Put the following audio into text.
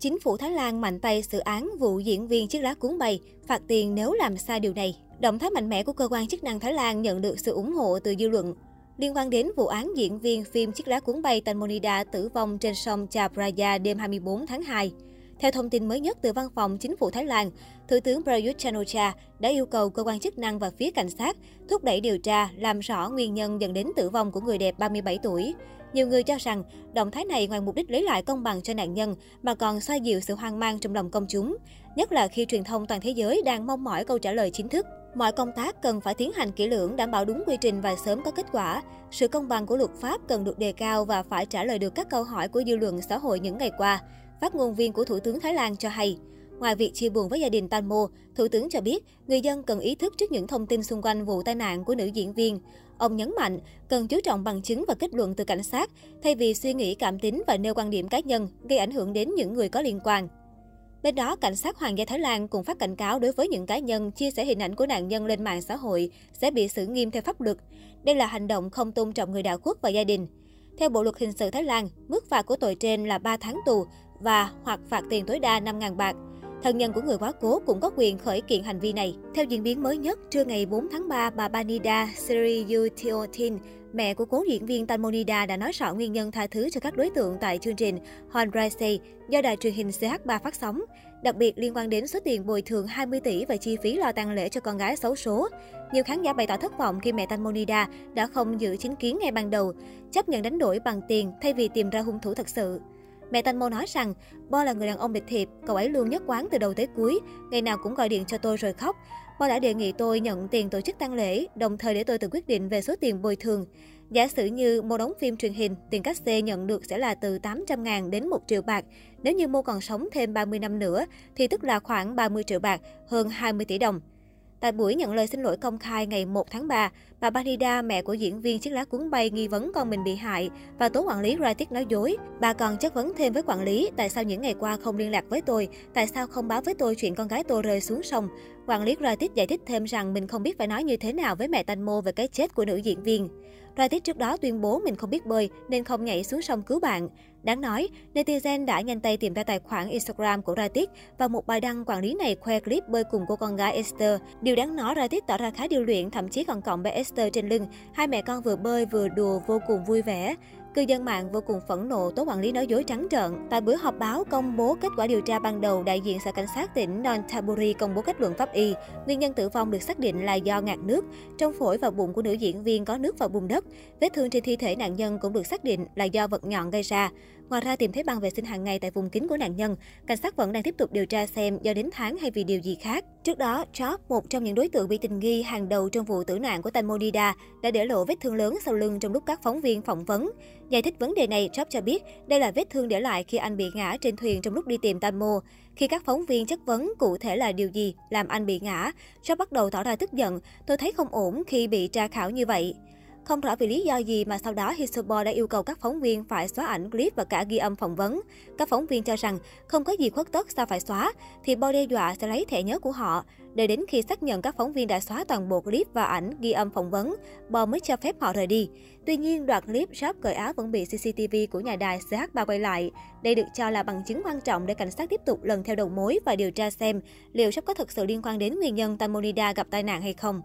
Chính phủ Thái Lan mạnh tay xử án vụ diễn viên chiếc lá cuốn bay, phạt tiền nếu làm sai điều này. Động thái mạnh mẽ của cơ quan chức năng Thái Lan nhận được sự ủng hộ từ dư luận. Liên quan đến vụ án diễn viên phim Chiếc lá cuốn bay Tanmonida tử vong trên sông Chao Phraya đêm 24 tháng 2. Theo thông tin mới nhất từ văn phòng chính phủ Thái Lan, Thủ tướng Prayut Chan-o-cha đã yêu cầu cơ quan chức năng và phía cảnh sát thúc đẩy điều tra, làm rõ nguyên nhân dẫn đến tử vong của người đẹp 37 tuổi. Nhiều người cho rằng, động thái này ngoài mục đích lấy lại công bằng cho nạn nhân mà còn xoa dịu sự hoang mang trong lòng công chúng, nhất là khi truyền thông toàn thế giới đang mong mỏi câu trả lời chính thức. Mọi công tác cần phải tiến hành kỹ lưỡng, đảm bảo đúng quy trình và sớm có kết quả. Sự công bằng của luật pháp cần được đề cao và phải trả lời được các câu hỏi của dư luận xã hội những ngày qua. Phát ngôn viên của Thủ tướng Thái Lan cho hay, Ngoài việc chia buồn với gia đình Tanmo, Thủ tướng cho biết người dân cần ý thức trước những thông tin xung quanh vụ tai nạn của nữ diễn viên. Ông nhấn mạnh cần chú trọng bằng chứng và kết luận từ cảnh sát, thay vì suy nghĩ cảm tính và nêu quan điểm cá nhân gây ảnh hưởng đến những người có liên quan. Bên đó, cảnh sát Hoàng gia Thái Lan cũng phát cảnh cáo đối với những cá nhân chia sẻ hình ảnh của nạn nhân lên mạng xã hội sẽ bị xử nghiêm theo pháp luật. Đây là hành động không tôn trọng người đạo quốc và gia đình. Theo Bộ luật hình sự Thái Lan, mức phạt của tội trên là 3 tháng tù và hoặc phạt tiền tối đa 5.000 bạc. Thân nhân của người quá cố cũng có quyền khởi kiện hành vi này. Theo diễn biến mới nhất, trưa ngày 4 tháng 3, bà Banida Siriyutiotin, mẹ của cố diễn viên Tanmonida đã nói rõ nguyên nhân tha thứ cho các đối tượng tại chương trình Hon Rise do đài truyền hình CH3 phát sóng, đặc biệt liên quan đến số tiền bồi thường 20 tỷ và chi phí lo tang lễ cho con gái xấu số. Nhiều khán giả bày tỏ thất vọng khi mẹ Tanmonida đã không giữ chính kiến ngay ban đầu, chấp nhận đánh đổi bằng tiền thay vì tìm ra hung thủ thật sự. Mẹ Tanmo nói rằng, Bo là người đàn ông lịch thiệp, cậu ấy luôn nhất quán từ đầu tới cuối, ngày nào cũng gọi điện cho tôi rồi khóc. Bo đã đề nghị tôi nhận tiền tổ chức tang lễ, đồng thời để tôi tự quyết định về số tiền bồi thường. Giả sử như mua đóng phim truyền hình, tiền cách xê nhận được sẽ là từ 800 ngàn đến 1 triệu bạc. Nếu như mua còn sống thêm 30 năm nữa, thì tức là khoảng 30 triệu bạc, hơn 20 tỷ đồng. Tại buổi nhận lời xin lỗi công khai ngày 1 tháng 3, bà Banida, mẹ của diễn viên chiếc lá cuốn bay nghi vấn con mình bị hại và tố quản lý Ratik nói dối. Bà còn chất vấn thêm với quản lý tại sao những ngày qua không liên lạc với tôi, tại sao không báo với tôi chuyện con gái tôi rơi xuống sông. Quản lý Ratik giải thích thêm rằng mình không biết phải nói như thế nào với mẹ Tanmo về cái chết của nữ diễn viên. Ratik trước đó tuyên bố mình không biết bơi nên không nhảy xuống sông cứu bạn. Đáng nói, netizen đã nhanh tay tìm ra tài khoản Instagram của Ratik và một bài đăng quản lý này khoe clip bơi cùng cô con gái Esther. Điều đáng nói, Ratik tỏ ra khá điều luyện, thậm chí còn cộng bé Esther trên lưng. Hai mẹ con vừa bơi vừa đùa vô cùng vui vẻ. Cư dân mạng vô cùng phẫn nộ tố quản lý nói dối trắng trợn. Tại buổi họp báo công bố kết quả điều tra ban đầu, đại diện sở cảnh sát tỉnh Nonthaburi công bố kết luận pháp y. Nguyên nhân tử vong được xác định là do ngạt nước. Trong phổi và bụng của nữ diễn viên có nước và bùn đất. Vết thương trên thi thể nạn nhân cũng được xác định là do vật nhọn gây ra. Ngoài ra tìm thấy băng vệ sinh hàng ngày tại vùng kín của nạn nhân, cảnh sát vẫn đang tiếp tục điều tra xem do đến tháng hay vì điều gì khác. Trước đó, Job, một trong những đối tượng bị tình nghi hàng đầu trong vụ tử nạn của Tanmonida, đã để lộ vết thương lớn sau lưng trong lúc các phóng viên phỏng vấn. Giải thích vấn đề này, Job cho biết đây là vết thương để lại khi anh bị ngã trên thuyền trong lúc đi tìm Tammo. Khi các phóng viên chất vấn cụ thể là điều gì làm anh bị ngã, Job bắt đầu tỏ ra tức giận. Tôi thấy không ổn khi bị tra khảo như vậy. Không rõ vì lý do gì mà sau đó Hisobo đã yêu cầu các phóng viên phải xóa ảnh clip và cả ghi âm phỏng vấn. Các phóng viên cho rằng không có gì khuất tất sao phải xóa, thì Bo đe dọa sẽ lấy thẻ nhớ của họ. Để đến khi xác nhận các phóng viên đã xóa toàn bộ clip và ảnh ghi âm phỏng vấn, Bo mới cho phép họ rời đi. Tuy nhiên, đoạn clip shop cởi áo vẫn bị CCTV của nhà đài CH3 quay lại. Đây được cho là bằng chứng quan trọng để cảnh sát tiếp tục lần theo đầu mối và điều tra xem liệu shop có thực sự liên quan đến nguyên nhân Tamonida gặp tai nạn hay không.